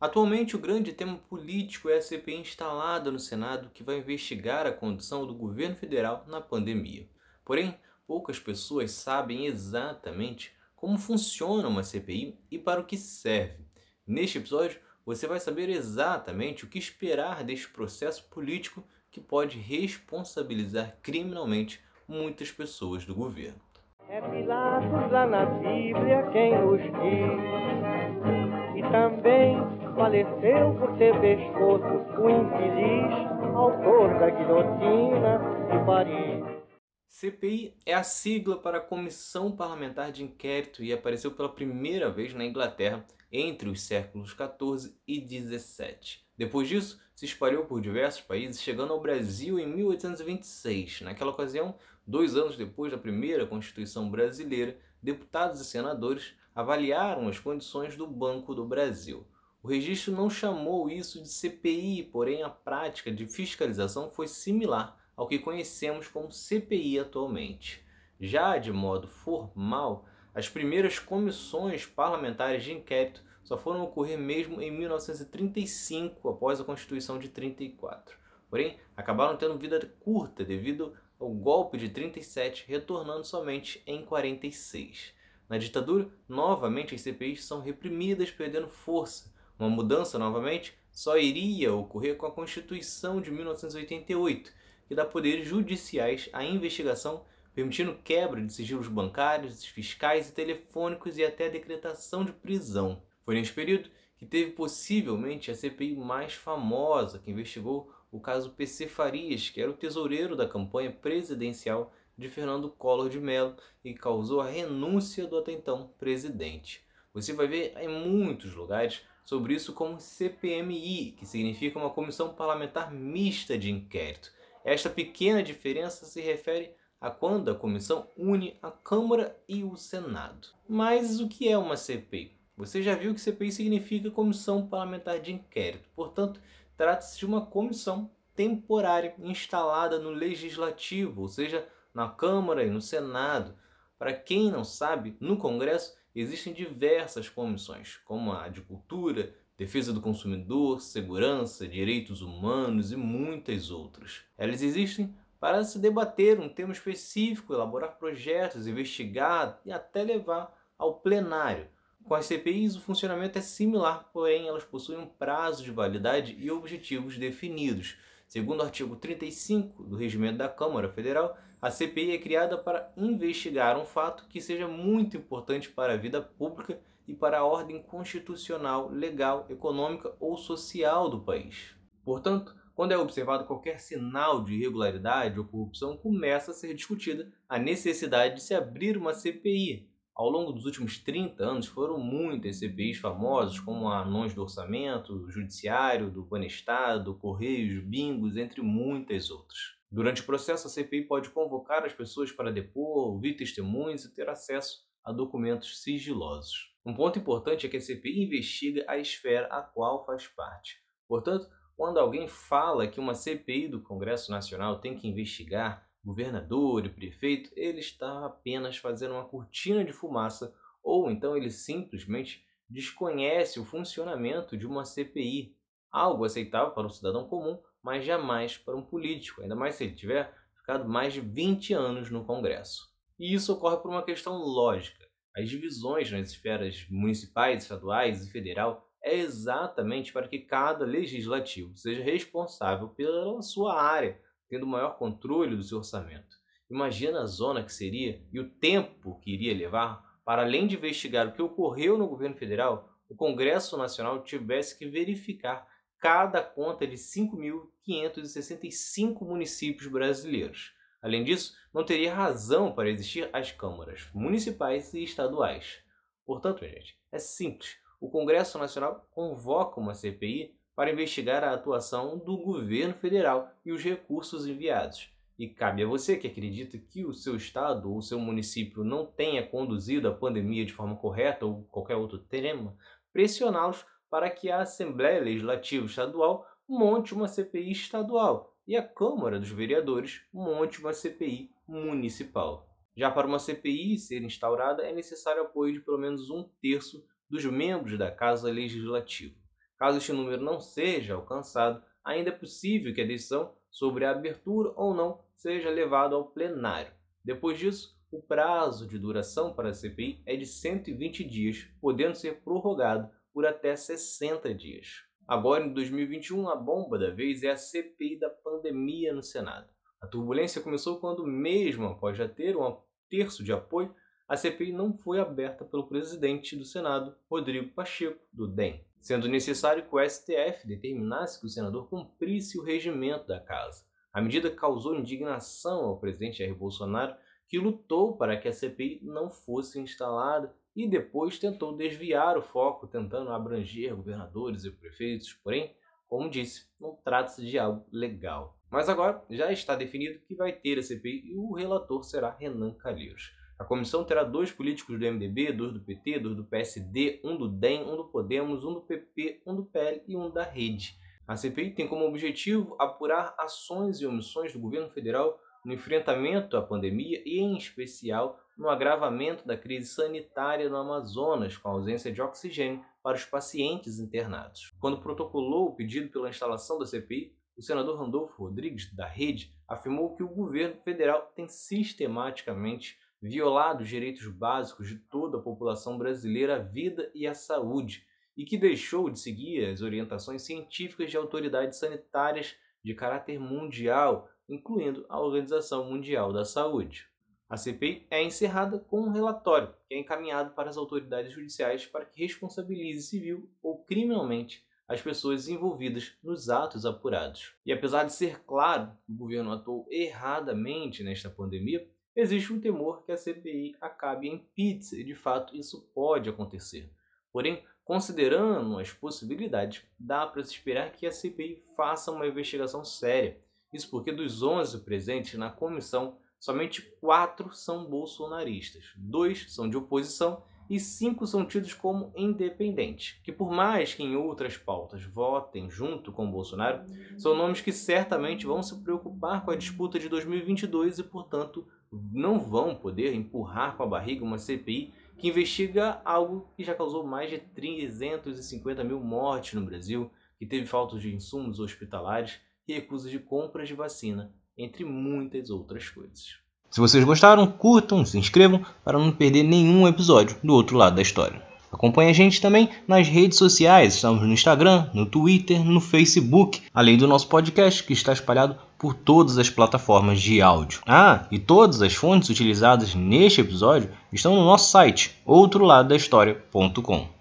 Atualmente, o grande tema político é a CPI instalada no Senado que vai investigar a condução do governo federal na pandemia. Porém, poucas pessoas sabem exatamente como funciona uma CPI e para o que serve. Neste episódio, você vai saber exatamente o que esperar deste processo político que pode responsabilizar criminalmente muitas pessoas do governo. É Pilatos lá na Bíblia quem nos diz, e também faleceu por ter pescoço o infeliz autor da guilhotina de Paris. CPI é a sigla para Comissão Parlamentar de Inquérito e apareceu pela primeira vez na Inglaterra entre os séculos 14 e 17. Depois disso, se espalhou por diversos países, chegando ao Brasil em 1826. Naquela ocasião, dois anos depois da primeira Constituição brasileira, deputados e senadores avaliaram as condições do Banco do Brasil. O registro não chamou isso de CPI, porém a prática de fiscalização foi similar ao que conhecemos como CPI atualmente. Já de modo formal, as primeiras comissões parlamentares de inquérito só foram ocorrer mesmo em 1935, após a Constituição de 34. Porém, acabaram tendo vida curta devido ao golpe de 37, retornando somente em 46. Na ditadura, novamente as CPIs são reprimidas, perdendo força. Uma mudança, novamente, só iria ocorrer com a Constituição de 1988, que dá poderes judiciais à investigação, permitindo quebra de sigilos bancários, fiscais e telefônicos e até a decretação de prisão. Foi nesse período que teve possivelmente a CPI mais famosa, que investigou o caso PC Farias, que era o tesoureiro da campanha presidencial de Fernando Collor de Mello e causou a renúncia do até então presidente. Você vai ver em muitos lugares sobre isso como CPMI, que significa uma comissão parlamentar mista de inquérito. Esta pequena diferença se refere a quando a comissão une a Câmara e o Senado. Mas o que é uma CPI? Você já viu que CPI significa Comissão Parlamentar de Inquérito. Portanto, trata-se de uma comissão temporária instalada no Legislativo, ou seja, na Câmara e no Senado. Para quem não sabe, no Congresso existem diversas comissões, como a de Cultura, defesa do consumidor, segurança, direitos humanos e muitas outras. Elas existem para se debater um tema específico, elaborar projetos, investigar e até levar ao plenário. Com as CPIs, o funcionamento é similar, porém elas possuem um prazo de validade e objetivos definidos. Segundo o artigo 35 do Regimento da Câmara Federal, a CPI é criada para investigar um fato que seja muito importante para a vida pública e para a ordem constitucional, legal, econômica ou social do país. Portanto, quando é observado qualquer sinal de irregularidade ou corrupção, começa a ser discutida a necessidade de se abrir uma CPI. Ao longo dos últimos 30 anos foram muitas CPIs famosas, como a Anões do Orçamento, Judiciário, do Banestado, Correios, Bingos, entre muitas outras. Durante o processo, a CPI pode convocar as pessoas para depor, ouvir testemunhos e ter acesso a documentos sigilosos. Um ponto importante é que a CPI investiga a esfera a qual faz parte. Portanto, quando alguém fala que uma CPI do Congresso Nacional tem que investigar governador e prefeito, ele está apenas fazendo uma cortina de fumaça ou então ele simplesmente desconhece o funcionamento de uma CPI, algo aceitável para um cidadão comum, mas jamais para um político, ainda mais se ele tiver ficado mais de 20 anos no Congresso. E isso ocorre por uma questão lógica. As divisões nas esferas municipais, estaduais e federal é exatamente para que cada legislativo seja responsável pela sua área, tendo maior controle do seu orçamento. Imagina a zona que seria e o tempo que iria levar para, além de investigar o que ocorreu no governo federal, o Congresso Nacional tivesse que verificar cada conta de 5.565 municípios brasileiros. Além disso, não teria razão para existir as câmaras municipais e estaduais. Portanto, gente, é simples. O Congresso Nacional convoca uma CPI para investigar a atuação do governo federal e os recursos enviados. E cabe a você que acredita que o seu estado ou seu município não tenha conduzido a pandemia de forma correta ou qualquer outro tema, pressioná-los para que a Assembleia Legislativa Estadual monte uma CPI estadual e a Câmara dos Vereadores monte uma CPI municipal. Já para uma CPI ser instaurada, é necessário o apoio de pelo menos um terço dos membros da Casa Legislativa. Caso este número não seja alcançado, ainda é possível que a decisão sobre a abertura ou não seja levada ao plenário. Depois disso, o prazo de duração para a CPI é de 120 dias, podendo ser prorrogado por até 60 dias. Agora, em 2021, a bomba da vez é a CPI da pandemia no Senado. A turbulência começou quando, mesmo após já ter um terço de apoio, a CPI não foi aberta pelo presidente do Senado, Rodrigo Pacheco, do DEM, sendo necessário que o STF determinasse que o senador cumprisse o regimento da casa. A medida causou indignação ao presidente Jair Bolsonaro, que lutou para que a CPI não fosse instalada e depois tentou desviar o foco, tentando abranger governadores e prefeitos. Porém, como disse, não trata-se de algo legal. Mas agora já está definido que vai ter a CPI e o relator será Renan Calheiros. A comissão terá dois políticos do MDB, dois do PT, dois do PSD, um do DEM, um do Podemos, um do PP, um do PL e um da Rede. A CPI tem como objetivo apurar ações e omissões do governo federal no enfrentamento à pandemia e, em especial, no agravamento da crise sanitária no Amazonas, com a ausência de oxigênio para os pacientes internados. Quando protocolou o pedido pela instalação da CPI, o senador Randolfo Rodrigues, da Rede, afirmou que o governo federal tem sistematicamente violado os direitos básicos de toda a população brasileira à vida e à saúde e que deixou de seguir as orientações científicas de autoridades sanitárias de caráter mundial, incluindo a Organização Mundial da Saúde. A CPI é encerrada com um relatório que é encaminhado para as autoridades judiciais para que responsabilize civil ou criminalmente as pessoas envolvidas nos atos apurados. E apesar de ser claro que o governo atuou erradamente nesta pandemia, existe um temor que a CPI acabe em pizza e de fato isso pode acontecer. Porém, considerando as possibilidades, dá para se esperar que a CPI faça uma investigação séria. Isso porque dos 11 presentes na comissão, somente quatro são bolsonaristas, dois são de oposição e cinco são tidos como independentes, que por mais que em outras pautas votem junto com Bolsonaro, são nomes que certamente vão se preocupar com a disputa de 2022 e, portanto, não vão poder empurrar com a barriga uma CPI que investiga algo que já causou mais de 350 mil mortes no Brasil, que teve falta de insumos hospitalares e recusas de compras de vacina, entre muitas outras coisas. Se vocês gostaram, curtam, se inscrevam para não perder nenhum episódio do outro lado da história. Acompanhe a gente também nas redes sociais, estamos no Instagram, no Twitter, no Facebook, além do nosso podcast que está espalhado por todas as plataformas de áudio. Ah, e todas as fontes utilizadas neste episódio estão no nosso site, outroladodahistoria.com.